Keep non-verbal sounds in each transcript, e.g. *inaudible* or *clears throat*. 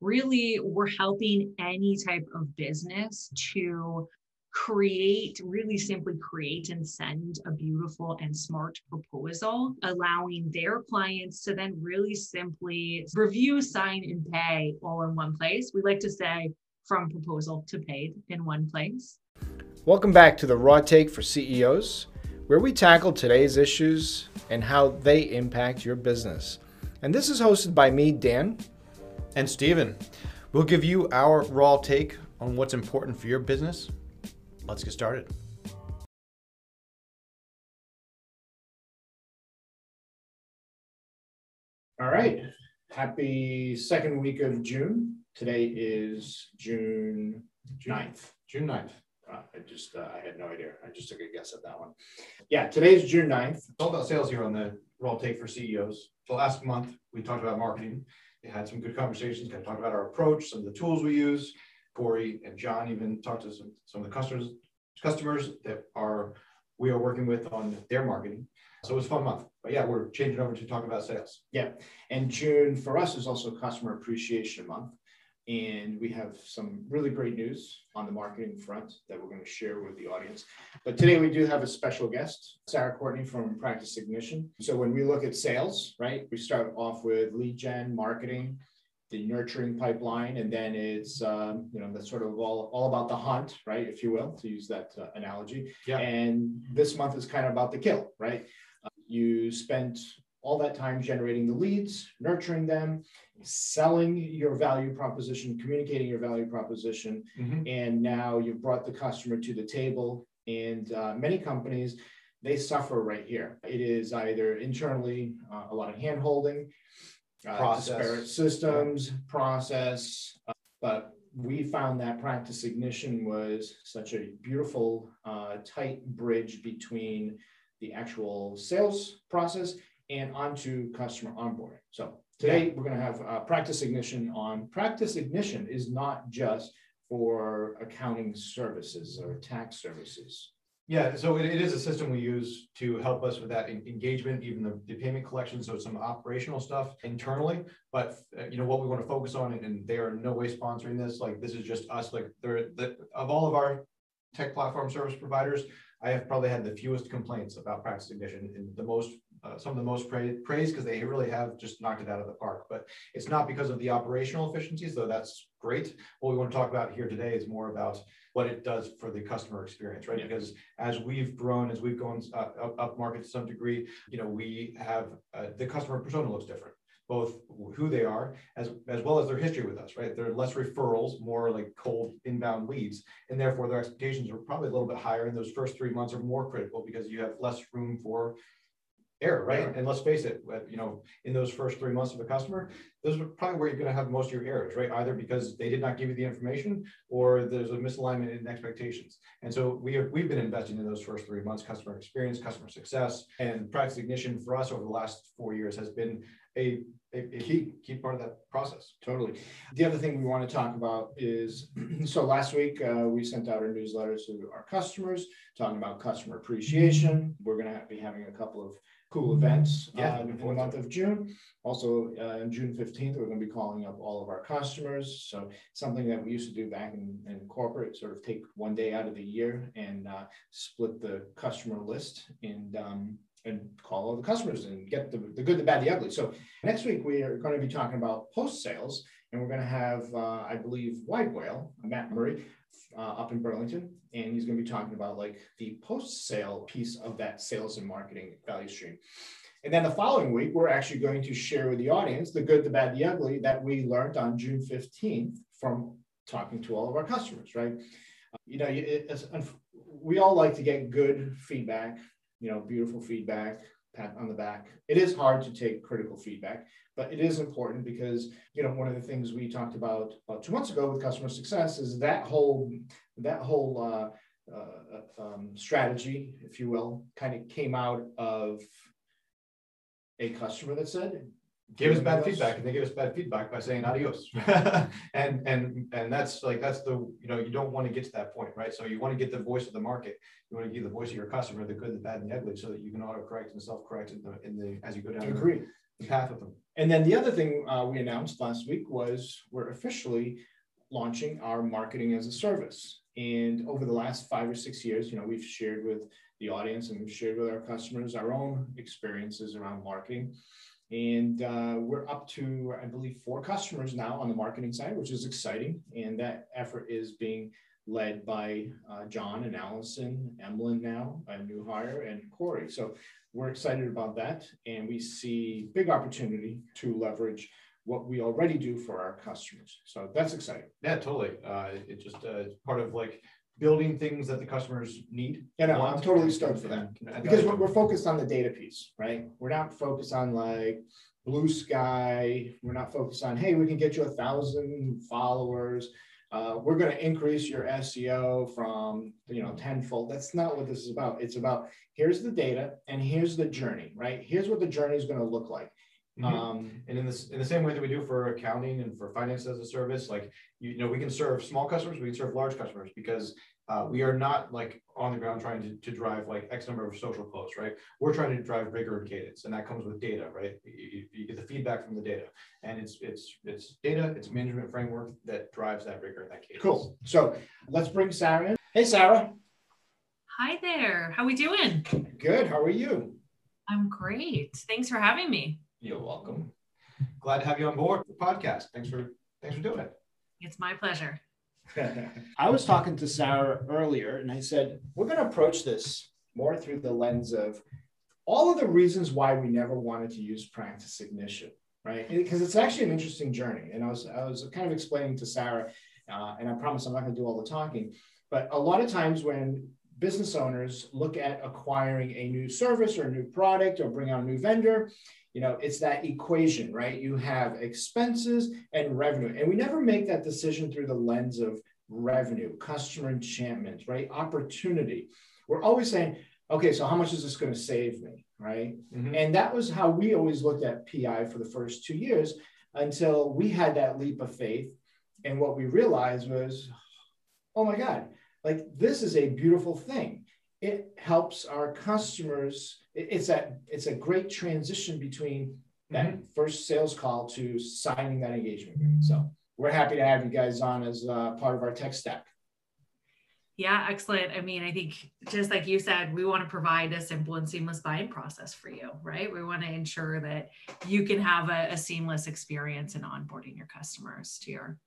really we're helping any type of business to create, really simply create and send a beautiful and smart proposal, allowing their clients to then really simply review, sign, and pay all in one place. We like to say from proposal to paid in one place. Welcome back to the Raw Take for CEOs, where we tackle today's issues and how they impact your business. And this is hosted by me, Dan. And Steven. We'll give you our raw take on what's important for your business let's get started. All right. Happy second week of June. Today is June 9th. June 9th. Uh, I just, uh, I had no idea. I just took a guess at that one. Yeah, today is June 9th. It's all about sales here on the Raw Take for CEOs. The last month, we talked about marketing. Had some good conversations, kind of talked about our approach, some of the tools we use. Corey and John even talked to some, some of the customers customers that are we are working with on their marketing. So it was a fun month. But yeah, we're changing over to talk about sales. Yeah. And June for us is also Customer Appreciation Month. And we have some really great news on the marketing front that we're going to share with the audience. But today we do have a special guest, Sarah Courtney from Practice Ignition. So when we look at sales, right, we start off with lead gen, marketing, the nurturing pipeline, and then it's um, you know that's sort of all, all about the hunt, right, if you will, to use that uh, analogy. Yeah. And this month is kind of about the kill, right? Uh, you spent all that time generating the leads, nurturing them, selling your value proposition, communicating your value proposition, mm-hmm. and now you've brought the customer to the table. And uh, many companies they suffer right here. It is either internally uh, a lot of hand holding uh, disparate systems, process. Uh, but we found that practice ignition was such a beautiful, uh, tight bridge between the actual sales process and onto customer onboarding. So today yeah. we're going to have uh, practice ignition on. Practice ignition is not just for accounting services or tax services. Yeah, so it, it is a system we use to help us with that engagement, even the, the payment collection. So some operational stuff internally, but uh, you know what we want to focus on, and, and they are no way sponsoring this. Like this is just us. Like they're the, of all of our tech platform service providers, I have probably had the fewest complaints about Practice Ignition and the most, uh, some of the most praised because they really have just knocked it out of the park. But it's not because of the operational efficiencies, though that's great. What we want to talk about here today is more about what it does for the customer experience, right? Yeah. Because as we've grown, as we've gone uh, up, up market to some degree, you know, we have uh, the customer persona looks different both who they are as, as well as their history with us, right? They're less referrals, more like cold inbound leads. And therefore their expectations are probably a little bit higher. And those first three months are more critical because you have less room for error, right? And let's face it, you know, in those first three months of a customer, those are probably where you're going to have most of your errors, right? Either because they did not give you the information or there's a misalignment in expectations. And so we have, we've been investing in those first three months, customer experience, customer success, and practice ignition for us over the last four years has been a, a, a key, key part of that process. Totally. The other thing we want to talk about is, *clears throat* so last week uh, we sent out our newsletters to our customers talking about customer appreciation. We're going to be having a couple of cool events yeah, um, in the month of June. Also, uh, on June 15th, we're going to be calling up all of our customers. So, something that we used to do back in, in corporate, sort of take one day out of the year and uh, split the customer list and um, and call all the customers and get the, the good, the bad, the ugly. So, next week, we are going to be talking about post sales. And we're going to have, uh, I believe, White Whale, Matt Murray, uh, up in Burlington, and he's going to be talking about like the post-sale piece of that sales and marketing value stream. And then the following week, we're actually going to share with the audience the good, the bad, the ugly that we learned on June 15th from talking to all of our customers, right? Uh, you know, it, we all like to get good feedback, you know, beautiful feedback, pat on the back. It is hard to take critical feedback, but it is important because you know one of the things we talked about about two months ago with customer success is that whole that whole uh, uh, um, strategy, if you will, kind of came out of a customer that said give us bad feedback and they give us bad feedback by saying adios. *laughs* And and and that's like that's the you know you don't want to get to that point right? So you want to get the voice of the market. You want to get the voice of your customer the good the bad and the ugly so that you can auto correct and self correct in the in the as you go down agree the path of them And then the other thing uh, we announced last week was we're officially launching our marketing as a service. And over the last five or six years, you know, we've shared with the audience and we've shared with our customers our own experiences around marketing. And uh, we're up to, I believe, four customers now on the marketing side, which is exciting. And that effort is being led by uh, John and Allison, Emlyn now, a new hire, and Corey. So we're excited about that. And we see big opportunity to leverage what we already do for our customers. So that's exciting. Yeah, totally. Uh, it, just uh, part of like building things that the customers need. Yeah, no, I'm totally stoked for that because we're, we're focused on the data piece, right? We're not focused on like blue sky. We're not focused on, hey, we can get you a thousand followers. Uh, we're going to increase your SEO from you know tenfold. That's not what this is about. It's about here's the data and here's the journey, right? Here's what the journey is going to look like. Mhm. Um, and in this, in the same way that we do for accounting and for finance as a service, like, you know, we can serve small customers, we can serve large customers because uh, we are not like on the ground trying to, to drive like X number of social posts, right? We're trying to drive rigor and cadence, and that comes with data, right? You, you, get the feedback from the data, and it's it's it's data, it's management framework that drives that rigor and that cadence. Cool. So let's bring Sarah in. Hey, Sarah. Hi there. How we doing? Good. How are you? I'm great. Thanks for having me. You're welcome. Glad to have you on board the podcast. Thanks for thanks for doing it. It's my pleasure. *laughs* I was talking to Sarah earlier and I said, we're going to approach this more through the lens of all of the reasons why we never wanted to use practice ignition, right? Because it's actually an interesting journey. And I was, I was kind of explaining to Sarah, uh, and I promise I'm not going to do all the talking, but a lot of times when business owners look at acquiring a new service or a new product or bring out a new vendor, you know, it's that equation, right? You have expenses and revenue. And we never make that decision through the lens of revenue, customer enchantment, right? Opportunity. We're always saying, okay, so how much is this going to save me, right? Mm-hmm. And that was how we always looked at PI for the first two years until we had that leap of faith. And what we realized was, oh my God, like this is a beautiful thing. It helps our customers it's that it's a great transition between that mm-hmm. first sales call to signing that engagement agreement. So we're happy to have you guys on as uh, part of our tech stack. Yeah, excellent. I mean, I think just like you said, we want to provide a simple and seamless buying process for you, right? We want to ensure that you can have a, a seamless experience in onboarding your customers to your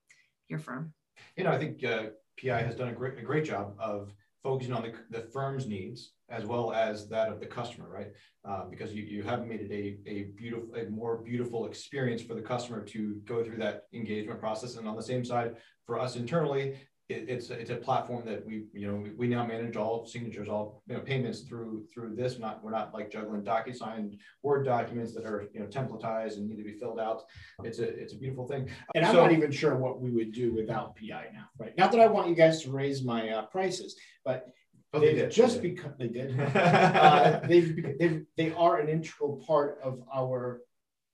your firm. You know, I think uh, PI has done a great a great job of focusing on the, the firm's needs as well as that of the customer, right? Uh, because you, you have made it a, a beautiful, a more beautiful experience for the customer to go through that engagement process. And on the same side, for us internally, it, it's it's a platform that we you know we, we, now manage all signatures, all you know payments through through this. Not we're not like juggling DocuSign Word documents that are you know templatized and need to be filled out. It's a it's a beautiful thing. And I'm not even sure what we would do without PI now, right? Not that I want you guys to raise my uh, prices, but Oh, they did. Just they because they did. *laughs* uh, they've, they've, they are an integral part of our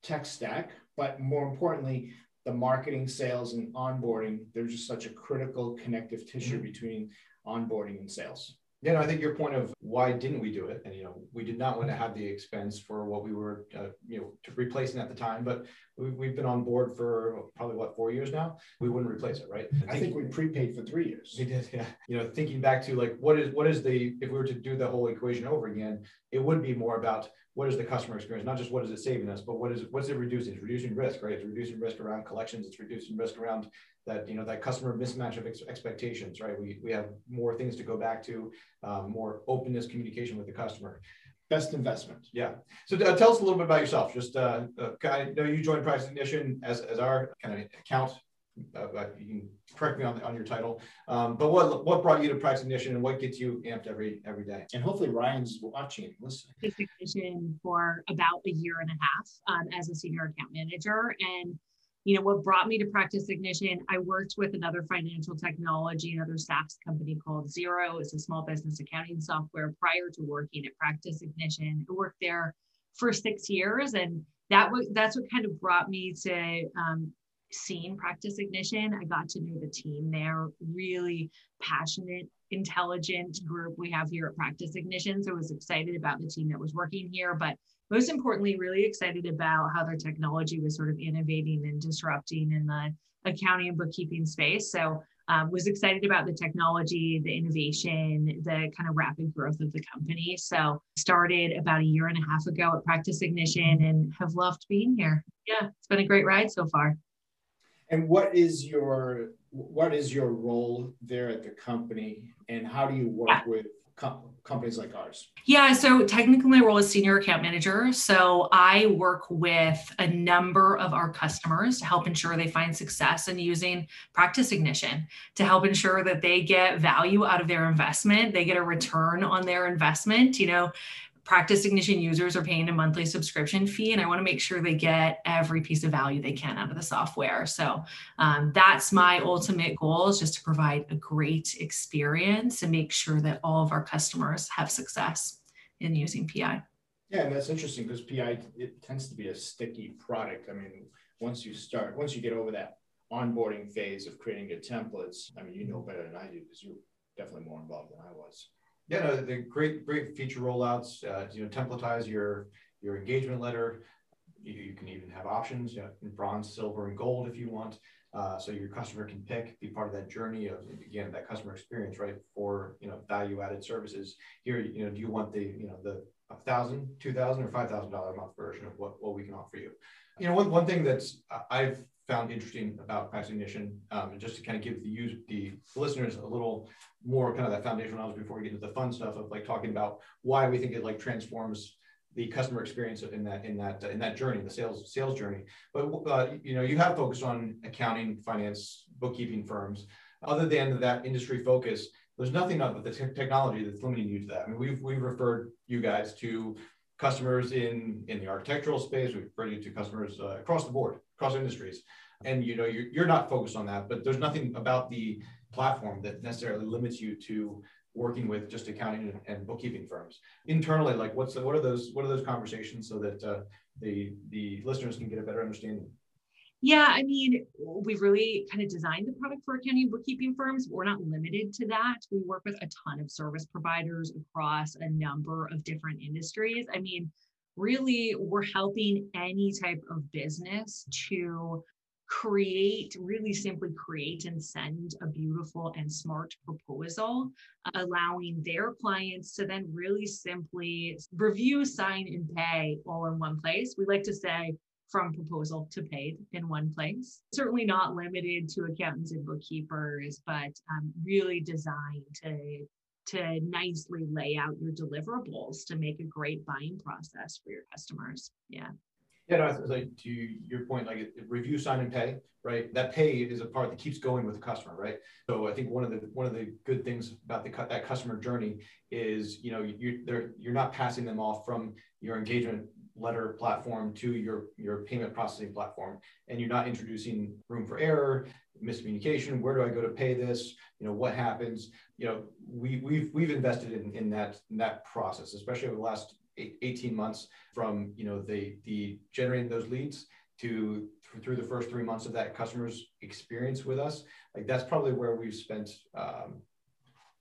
tech stack, but more importantly, the marketing, sales, and onboarding, they're just such a critical connective tissue mm-hmm. between onboarding and sales. Yeah, no, I think your point of why didn't we do it, and you know, we did not want to have the expense for what we were, uh, you know, replacing at the time. But we, have been on board for probably what four years now. We wouldn't replace it, right? I think we prepaid for three years. We did, yeah. You know, thinking back to like what is what is the if we were to do the whole equation over again, it would be more about what is the customer experience, not just what is it saving us, but what is it what's it reducing? It's reducing risk, right? It's reducing risk around collections. It's reducing risk around that you know that customer mismatch of ex- expectations, right? We we have more things to go back to, um, more openness, communication with the customer. Best investment. Yeah. So uh, tell us a little bit about yourself. Just uh, uh, I know you joined Practice Ignition as as our kind of account uh, you can correct me on, on your title. Um, but what what brought you to Practice Ignition and what gets you amped every every day? And hopefully Ryan's watching and listening. Ignition for about a year and a half um, as a senior account manager. And you know what brought me to Practice Ignition, I worked with another financial technology, another SaaS company called Xero. It's a small business accounting software prior to working at Practice Ignition. I worked there for six years and that was that's what kind of brought me to um, seen Practice Ignition. I got to know the team there, really passionate, intelligent group we have here at Practice Ignition. So I was excited about the team that was working here, but most importantly, really excited about how their technology was sort of innovating and disrupting in the accounting and bookkeeping space. So um, was excited about the technology, the innovation, the kind of rapid growth of the company. So started about a year and a half ago at Practice Ignition and have loved being here. Yeah, it's been a great ride so far. And what is your what is your role there at the company, and how do you work with com- companies like ours? Yeah, so technically my role is senior account manager. So I work with a number of our customers to help ensure they find success in using Practice Ignition to help ensure that they get value out of their investment, they get a return on their investment. You know, practice ignition users are paying a monthly subscription fee and i want to make sure they get every piece of value they can out of the software. So um, that's my ultimate goal is just to provide a great experience and make sure that all of our customers have success in using pi yeah and that's interesting because pi it tends to be a sticky product. I mean once you start once you get over that onboarding phase of creating your templates i mean you know better than i do because you're definitely more involved than i was yeah, no, the great, great feature rollouts. Uh, you know, templatize your your engagement letter. You, you can even have options, you know, in bronze, silver, and gold if you want. Uh, so your customer can pick, be part of that journey of again that customer experience, right? For you know value added services. Here, you know, do you want the you know the a thousand, two thousand, or five thousand dollar a month version of what what we can offer you? You know, one one thing that's I've found interesting about Practice Ignition, um, and just to kind of give the, use, the listeners a little more kind of that foundational knowledge before we get into the fun stuff of like talking about why we think it like transforms the customer experience in that in that uh, in that journey, the sales sales journey. But uh, you know, you have focused on accounting, finance, bookkeeping firms. Other than that industry focus, there's nothing about the technology that's limiting you to that. I mean, we've we've referred you guys to customers in in the architectural space. We've referred you to customers uh, across the board, across industries and you know you're, you're not focused on that but there's nothing about the platform that necessarily limits you to working with just accounting and, and bookkeeping firms internally like what's the, what are those what are those conversations so that uh, the the listeners can get a better understanding yeah, I mean, we've really kind of designed the product for accounting bookkeeping firms. We're not limited to that. We work with a ton of service providers across a number of different industries. I mean, really, we're helping any type of business to create, really simply create and send a beautiful and smart proposal, allowing their clients to then really simply review, sign, and pay all in one place. We like to say, from proposal to paid in one place. Certainly not limited to accountants and bookkeepers, but um, really designed to to nicely lay out your deliverables to make a great buying process for your customers. Yeah. Yeah, no, like to your point, like review, sign, and pay, right? That pay is a part that keeps going with the customer, right? So I think one of the one of the good things about the that customer journey is, you know, you they're you're not passing them off from your engagement letter platform to your your payment processing platform, and you're not introducing room for error, miscommunication. Where do I go to pay this? You know, what happens? You know, we we've we've invested in in that in that process, especially over the last 18 months from you know the the generating those leads to through the first three months of that customer's experience with us like that's probably where we've spent um,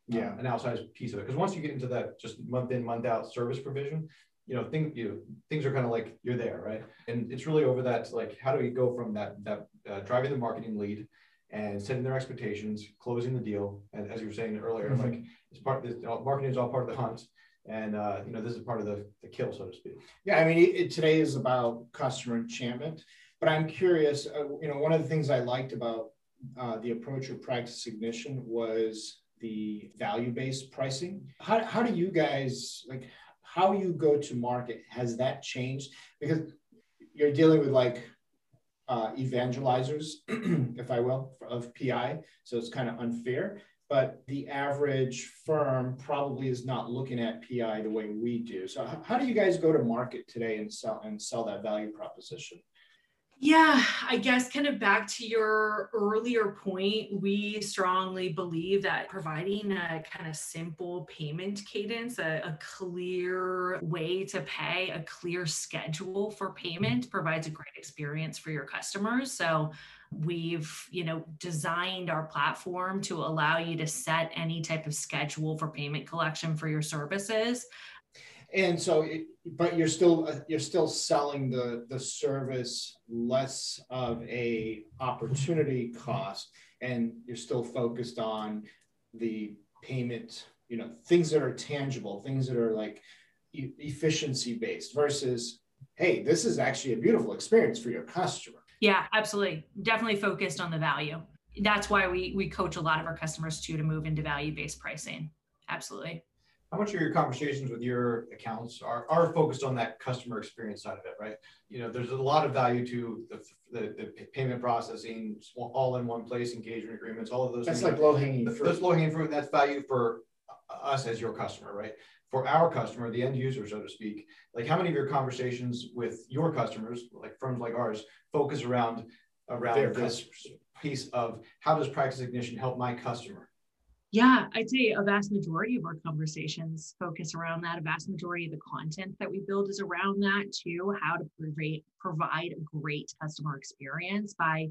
yeah um, an outsized piece of it because once you get into that just month in month out service provision you know things you know, things are kind of like you're there right? And it's really over that like how do we go from that that uh, driving the marketing lead and setting their expectations closing the deal and as you were saying earlier mm-hmm. like it's part of this marketing is all part of the hunt and uh, you know this is part of the, the kill so to speak. Yeah i mean it, today is about customer enchantment but i'm curious uh, you know one of the things i liked about uh, the approach of practice ignition was the value-based pricing. How, how do you guys like how you go to market has that changed because you're dealing with like uh, evangelizers *clears throat* if i will of pi so it's kind of unfair but the average firm probably is not looking at PI the way we do. So how do you guys go to market today and sell and sell that value proposition? Yeah, I guess kind of back to your earlier point, we strongly believe that providing a kind of simple payment cadence, a, a, clear way to pay, a clear schedule for payment provides a great experience for your customers. So We've, you know, designed our platform to allow you to set any type of schedule for payment collection for your services. And so, but you're still uh, you're still selling the the service less of a opportunity cost, and you're still focused on the payment. You know, things that are tangible, things that are like efficiency based versus, hey, this is actually a beautiful experience for your customer. Yeah, absolutely. Definitely focused on the value. That's why we we coach a lot of our customers too to move into value based pricing. Absolutely. How much of your conversations with your accounts are, are focused on that customer experience side of it, right? You know, there's a lot of value to the, the, the payment processing, all in one place, engagement agreements, all of those. That's things. like low hanging fruit. That's low hanging fruit. That's value for uh, us as your customer, right? For our customer, the end user, so to speak, like how many of your conversations with your customers, like firms like ours, focus around around Their this customers. piece of how does practice ignition help my customer? Yeah, I'd say a vast majority of our conversations focus around that. A vast majority of the content that we build is around that too. How to provide provide a great customer experience by,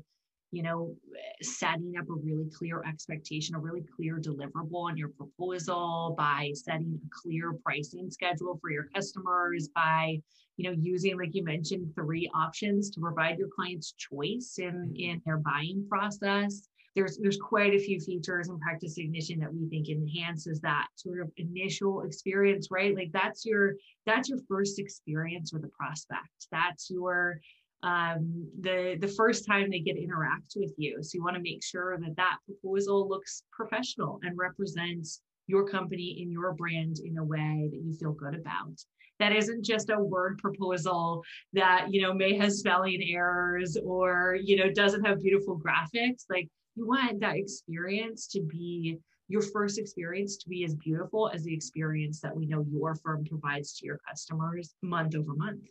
you know, setting up a really clear expectation, a really clear deliverable on your proposal, by setting a clear pricing schedule for your customers, by, you know, using, like you mentioned, three options to provide your clients choice in, mm-hmm. in their buying process there's there's quite a few features in practice ignition that we think enhances that sort of initial experience right? Like that's your that's your first experience with a prospect. That's your um, the the first time they get interact with you. So you want to make sure that that proposal looks professional and represents your company and your brand in a way that you feel good about. That isn't just a word proposal that you know may have spelling errors or you know doesn't have beautiful graphics. Like you want that experience to be your first experience to be as beautiful as the experience that we know your firm provides to your customers month over month.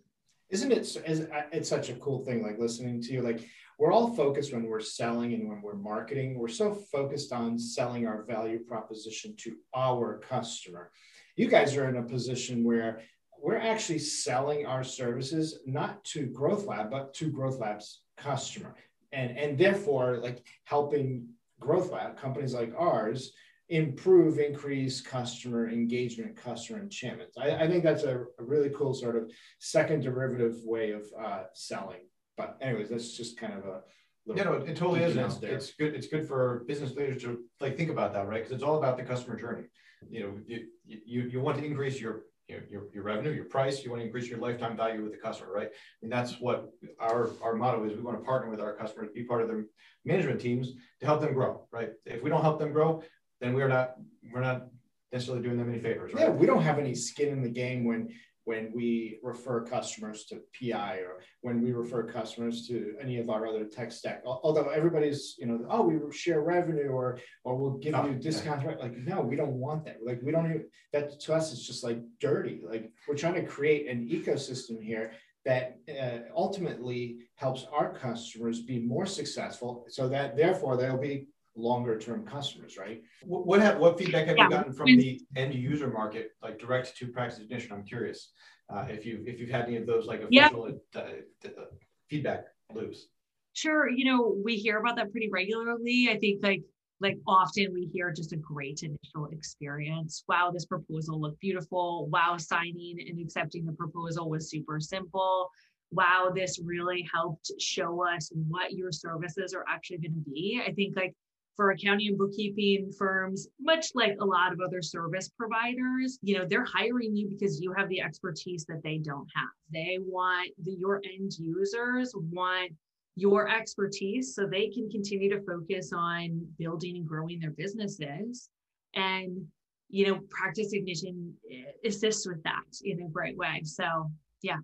Isn't it uh, it's such a cool thing like listening to you like we're all focused when we're selling and when we're marketing. We're so focused on selling our value proposition to our customer. You guys are in a position where we're actually selling our services not to growth lab but to growth lab's customer and and therefore like helping growth lab companies like ours improve increase customer engagement customer enchantment i, I think that's a, a, really cool sort of second derivative way of uh, selling but anyways that's just kind of a yeah, no, it totally is. It's, it's, good. It's good for business leaders to like think about that, right? Because it's all about the customer journey. You know, you, you you want to increase your your, your revenue, your price, you want to increase your lifetime value with the customer, right? And that's what our, our motto is. We want to partner with our customers, be part of their management teams to help them grow, right? If we don't help them grow, then we're not, we're not necessarily doing them any favors, right? Yeah, we don't have any skin in the game when when we refer customers to PI or when we refer customers to any of our other tech stack. Although everybody's, you know, oh, we share revenue or or we'll give you discounts, right? Like, no, we don't want that. Like, we don't even that to us is just like dirty. Like, we're trying to create an ecosystem here that uh, ultimately helps our customers be more successful so that therefore they'll be longer term customers, right? What what, have, what feedback have yeah. you gotten from the end user market, like direct to practice ignition? I'm curious uh, if you if you've had any of those like official yeah. uh, uh, feedback loops. Sure, you know we hear about that pretty regularly. I think like like often we hear just a great initial experience. Wow, this proposal looked beautiful. Wow, signing and accepting the proposal was super simple wow, this really helped show us what your services are actually going to be. I think like for accounting and bookkeeping firms, much like a lot of other service providers, you know, they're hiring you because you have the expertise that they don't have. They want the, your end users want your expertise so they can continue to focus on building and growing their businesses. And, you know, practice ignition assists with that in a great way. So, yeah.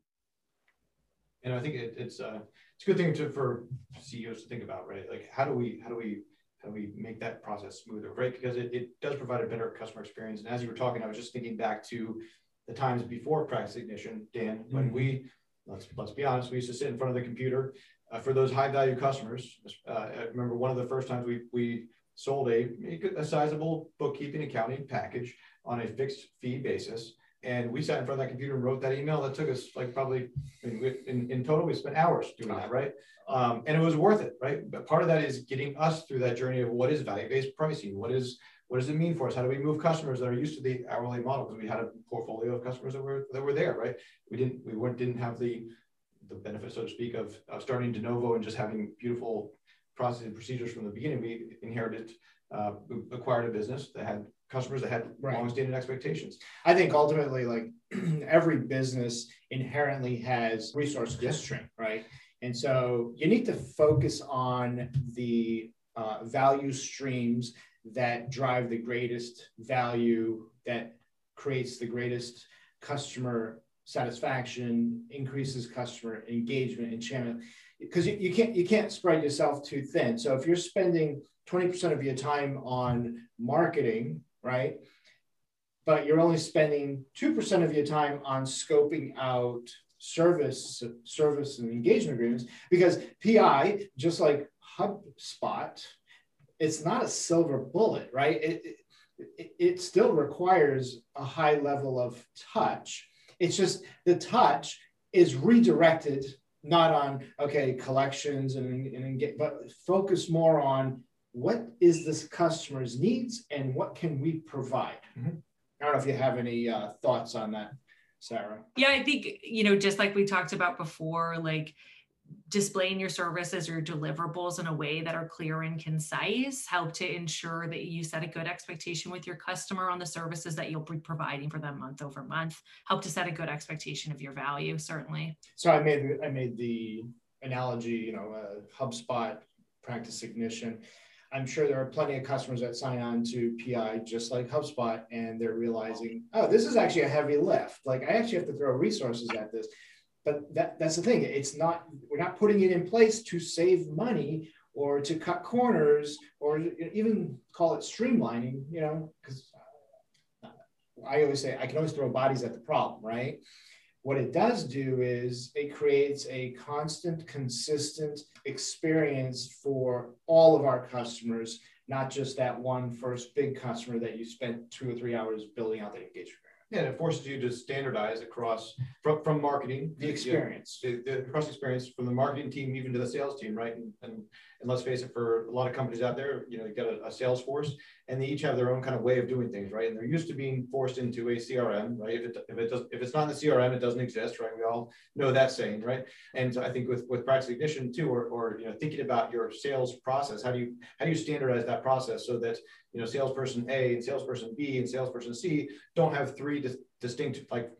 And I think it, it's uh, it's a good thing to for CEOs to think about, right? Like, how do we how do we how we make that process smoother, right? Because it, it does provide a better customer experience. And as you were talking, I was just thinking back to the times before practice ignition, Dan, when mm-hmm. we let's let's be honest, we used to sit in front of the computer uh, for those high value customers. Uh, I remember one of the first times we we sold a a sizable bookkeeping accounting package on a fixed fee basis. And we sat in front of that computer and wrote that email. That took us like probably in, in, total, we spent hours doing that, right? Um, and it was worth it, right? But part of that is getting us through that journey of what is value-based pricing, what is what does it mean for us? How do we move customers that are used to the hourly model? Because we had a portfolio of customers that were that were there, right? We didn't we weren't didn't have the the benefit, so to speak, of, of starting de novo and just having beautiful processes and procedures from the beginning. We inherited, uh, acquired a business that had customers that had right. long-standing expectations. I think ultimately, like *clears throat* every business inherently has resource constraint, right? And so you need to focus on the uh, value streams that drive the greatest value, that creates the greatest customer satisfaction, increases customer engagement and channel. Because you, you can't you can't spread yourself too thin. So if you're spending 20% of your time on marketing, right? But you're only spending 2% of your time on scoping out service, service and engagement agreements because PI, just like HubSpot, it's not a silver bullet, right? It, it, it still requires a high level of touch. It's just the touch is redirected not on okay collections and, and get, but focus more on what is this customer's needs and what can we provide. Mm-hmm. I don't know if you have any uh, thoughts on that, Sarah. Yeah, I think you know just like we talked about before, like displaying your services or deliverables in a way that are clear and concise help to ensure that you set a good expectation with your customer on the services that you'll be providing for them month over month help to set a good expectation of your value certainly so i made i made the analogy you know uh, hubspot practice ignition i'm sure there are plenty of customers that sign on to pi just like hubspot and they're realizing oh this is actually a heavy lift like i actually have to throw resources at this but that, that's the thing. It's not, we're not putting it in place to save money or to cut corners or even call it streamlining, you know, because I always say I can always throw bodies at the problem, right? What it does do is it creates a constant, consistent experience for all of our customers, not just that one first big customer that you spent two or three hours building out the engagement. Yeah, and it forces you to standardize across from, from marketing the experience, the, the, across experience from the marketing team even to the sales team, right? And, and and let's face it, for a lot of companies out there, you know, you got a, a, sales force and they each have their own kind of way of doing things, right? And they're used to being forced into a CRM, right? If it, if it does, if it's not in the CRM, it doesn't exist, right? We all know that saying, right? And I think with, with practice ignition too, or, or, you know, thinking about your sales process, how do you, how do you standardize that process so that, you know, salesperson A and salesperson B and salesperson C don't have three dis- distinct like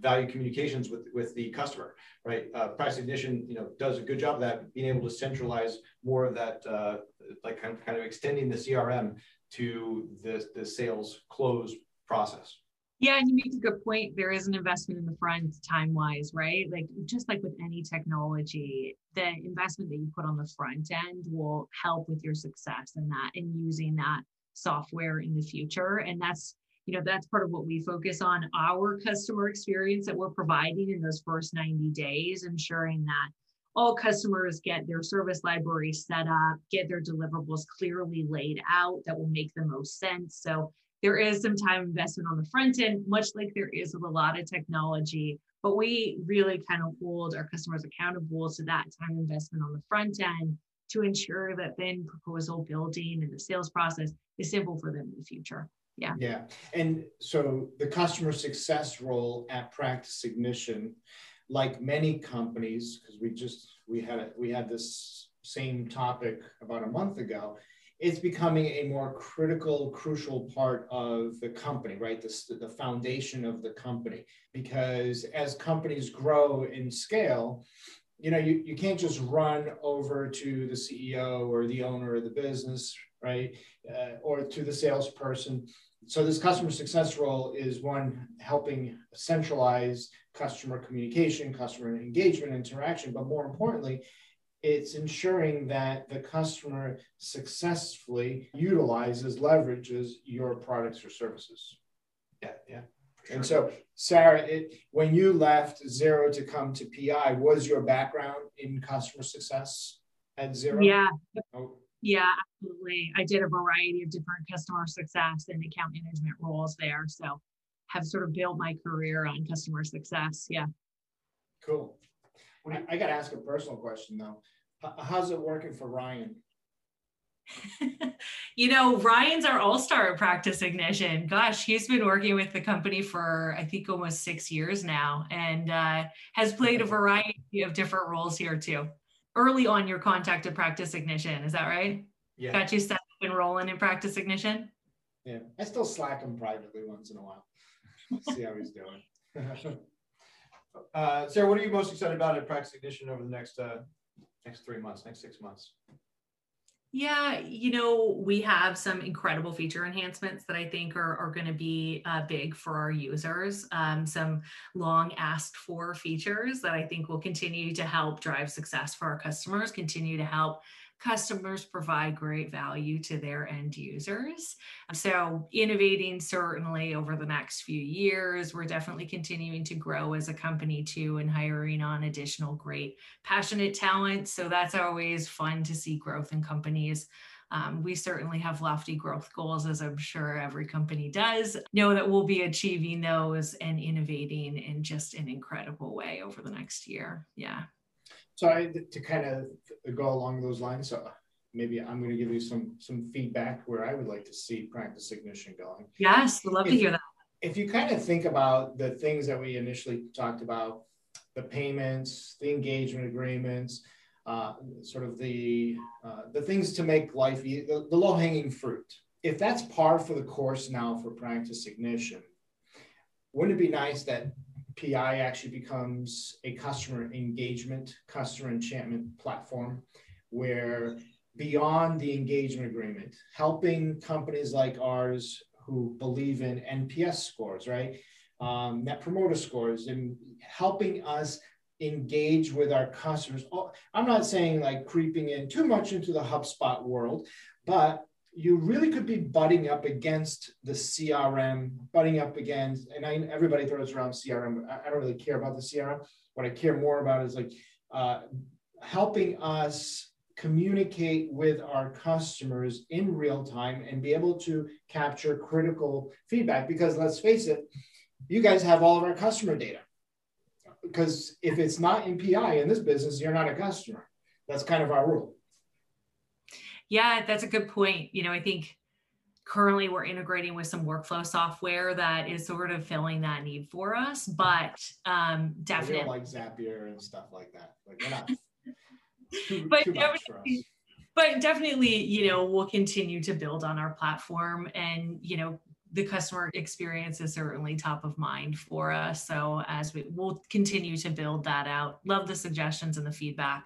value communications with with the customer right? Uh, practice ignition you know does a good job of that being able to centralize more of that uh, like kind of, kind of extending the crm to the the sales close process. Yeah and you make a good point. There is an investment in the front time wise right? Like just like with any technology the investment that you put on the front end will help with your success in that and using that software in the future and that's you know that's part of what we focus on our customer experience that we're providing in those first 90 days ensuring that all customers get their service library set up get their deliverables clearly laid out that will make the most sense. So there is some time investment on the front end much like there is with a lot of technology but we really kind of hold our customers accountable to that time investment on the front end to ensure that then proposal building and the sales process is simple for them in the future yeah. Yeah. And so the customer success role at practice ignition like many companies because we just we had we had this same topic about a month ago it's becoming a more critical crucial part of the company right? This the foundation of the company. Because as companies grow in scale you know you, you can't just run over to the ceo or the owner of the business right? Uh, or to the salesperson so this customer success role is one helping centralize customer communication, customer engagement, interaction, but more importantly, it's ensuring that the customer successfully utilizes, leverages your products or services. Yeah, yeah. Sure. And so, Sarah, it, when you left Xero to come to PI, was your background in customer success at Xero? Yeah. Oh. Yeah, absolutely. I did a variety of different customer success and account management roles there. So have sort of built my career on customer success. Yeah. Cool. I, I got to ask a personal question though. how's it working for Ryan? *laughs* you know, Ryan's our all star at practice ignition. Gosh, he's been working with the company for, I think, almost six years now and uh, has played a variety of different roles here too. Early on, your contacted practice ignition. Is that right? Yeah. Got you set up and rolling in practice ignition? Yeah. I still slack him privately once in a while. See how he's doing. *laughs* uh, Sarah, what are you most excited about at Practice Ignition over the next uh, next three months, next six months? Yeah, you know, we have some incredible feature enhancements that I think are, are going to be uh, big for our users. Um, some long asked for features that I think will continue to help drive success for our customers, continue to help customers provide great value to their end users. So, innovating certainly over the next few years, we're definitely continuing to grow as a company too and hiring on additional great, passionate talent. So, that's always fun to see growth in companies. Um, we certainly have lofty growth goals, as I'm sure every company does. Know that we'll be achieving those and innovating in just an incredible way over the next year. Yeah. So I, to kind of go along those lines, so maybe I'm going to give you some some feedback where I would like to see practice ignition going. Yes, we'd love if, to hear that. If you kind of think about the things that we initially talked about, the payments, the engagement agreements, uh, sort of the uh, the things to make life the, the low hanging fruit. If that's par for the course now for practice ignition, wouldn't it be nice that PI actually becomes a customer engagement, customer enchantment platform where beyond the engagement agreement, helping companies like ours who believe in NPS scores, right? Um, net promoter scores and helping us engage with our customers. Oh, I'm not saying like creeping in too much into the HubSpot world, but you really could be butting up against the CRM, butting up against, and I, everybody throws around CRM. I, I, don't really care about the CRM. What I care more about is like uh, helping us communicate with our customers in real time and be able to capture critical feedback. Because let's face it, you guys have all of our customer data. Because if it's not in PI in this business, you're not a customer. That's kind of our rule. Yeah, that's a good point. You know, I think currently we're integrating with some workflow software that is sort of filling that need for us, but um, definitely like Zapier and stuff like that. Like we're not *laughs* too, but too definitely, but definitely, you know, we'll continue to build on our platform and, you know, the customer experience is certainly top of mind for us. So as we will continue to build that out, love the suggestions and the feedback,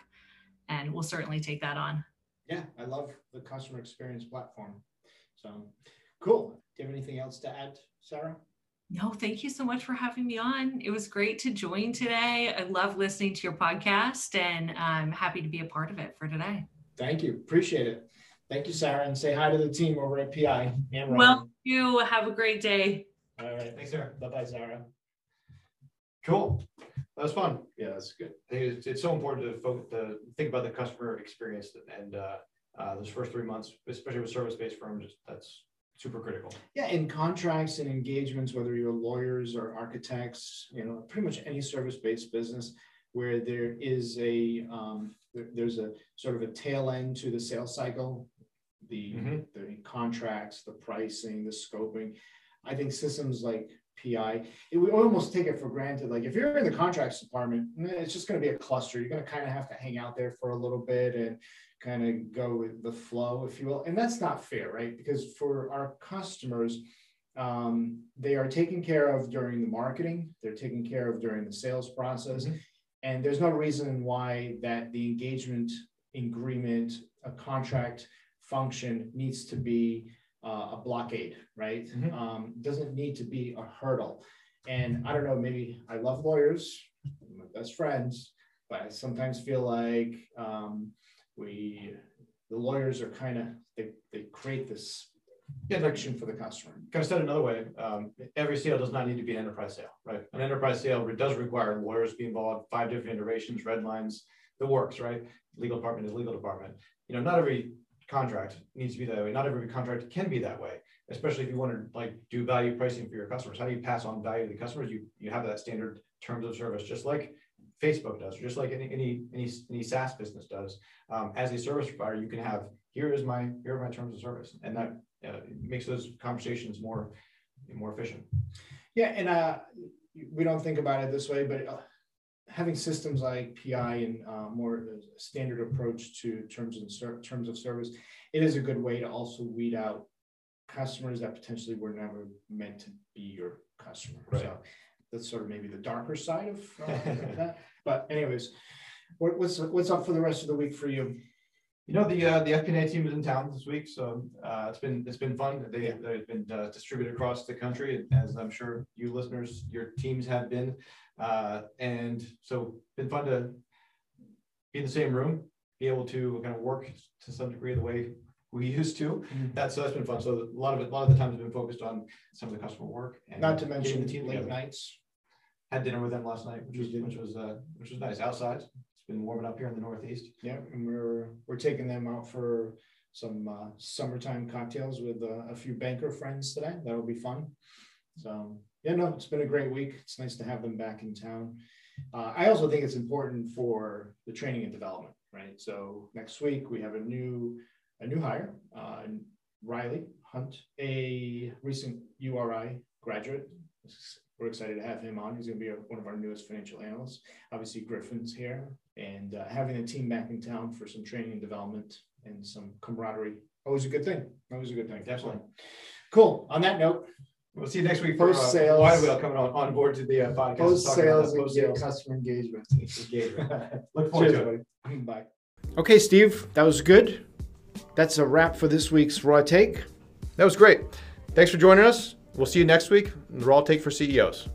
and we'll certainly take that on yeah, I love the customer experience platform. So cool. Do you have anything else to add, Sarah? No, thank you so much for having me on. It was great to join today. I love listening to your podcast and I'm happy to be a part of it for today. Thank you. Appreciate it. Thank you, Sarah, and say hi to the team over at PI. And well, you have a great day. All right. Thanks, Sarah. Bye bye, Sarah. Cool. That was fun. Yeah, that's good. I think it's, it's so important to, focus, to think about the customer experience and uh, uh, those first three months, especially with service-based firms, that's super critical. Yeah, in contracts and engagements, whether you're lawyers or architects, you know, pretty much any service-based business where there is a um, there, there's a sort of a tail end to the sales cycle, the mm-hmm. the contracts, the pricing, the scoping. I think systems like PI, it, we almost take it for granted. Like if you're in the contracts department, it's just going to be a cluster. You're going to kind of have to hang out there for a little bit and kind of go with the flow, if you will. And that's not fair, right? Because for our customers, um, they are taken care of during the marketing, they're taken care of during the sales process. Mm-hmm. And there's no reason why that the engagement agreement, a contract function needs to be uh, a blockade, right? Mm-hmm. Um, doesn't need to be a hurdle. And I don't know, maybe I love lawyers, my best friends, but I sometimes feel like um, we, the lawyers are kind of, they, they create this friction for the customer. Kind of said another way, um, every sale does not need to be an enterprise sale, right? An enterprise sale does require lawyers to be involved, five different iterations, red lines, the works, right? Legal department is legal department. You know, not every contract needs to be that way. Not every contract can be that way, especially if you want to like do value pricing for your customers. How do you pass on value to the customers? You you have that standard terms of service, just like Facebook does, or just like any any any, any SaaS business does. Um, as a service provider, you can have here is my here are my terms of service, and that uh, makes those conversations more more efficient. Yeah, and uh, we don't think about it this way, but uh, having systems like PI and uh, more standard approach to terms and ser- terms of service, it is a good way to also weed out customers that potentially were never meant to be your customer. Right. So that's sort of maybe the darker side of uh, that. But anyways, what, what's what's up for the rest of the week for you? You know, the, uh, the FP&A team is in town this week, so, uh, it's been, it's been fun. They, Yeah. they've been, uh, distributed across the country, as I'm sure you listeners, your teams have been. Uh, and so been fun to be in the same room, be able to kind of work to some degree the way we *laughs* used to. Mhm. That's, so that's been fun. So a lot of it, a lot of the time has been focused on some of the customer work. and Not to mention the team late nights. Had dinner with them last night, which was, which was, uh, which was nice outside. Been warming up here in the Northeast. Yeah, and we're we're taking them out for some uh, summertime cocktails with uh, a few banker friends today. That'll be fun. So yeah, no, it's been a great week. It's nice to have them back in town. Uh, I also think it's important for the training and development, right? So next week we have a new a new hire, uh, Riley Hunt, a recent URI graduate. We're excited to have him on. He's going to be a, one of our newest financial analysts. Obviously, Griffin's here, and uh, having the team back in town for some training and development and some camaraderie always a good thing. Always a good thing. Definitely. Cool. On that note, We'll see you next week for uh, Post-sales. Wide Wheel coming on, on board to the uh, podcast. post talking about sales and post-sales customer engagement. *laughs* engagement. *laughs* Look forward Cheers, to it. buddy. Bye. Okay, Steve, that was good. That's a wrap for this week's Raw Take. That was great. Thanks for joining us. We'll see you next week. in The Raw Take for CEOs.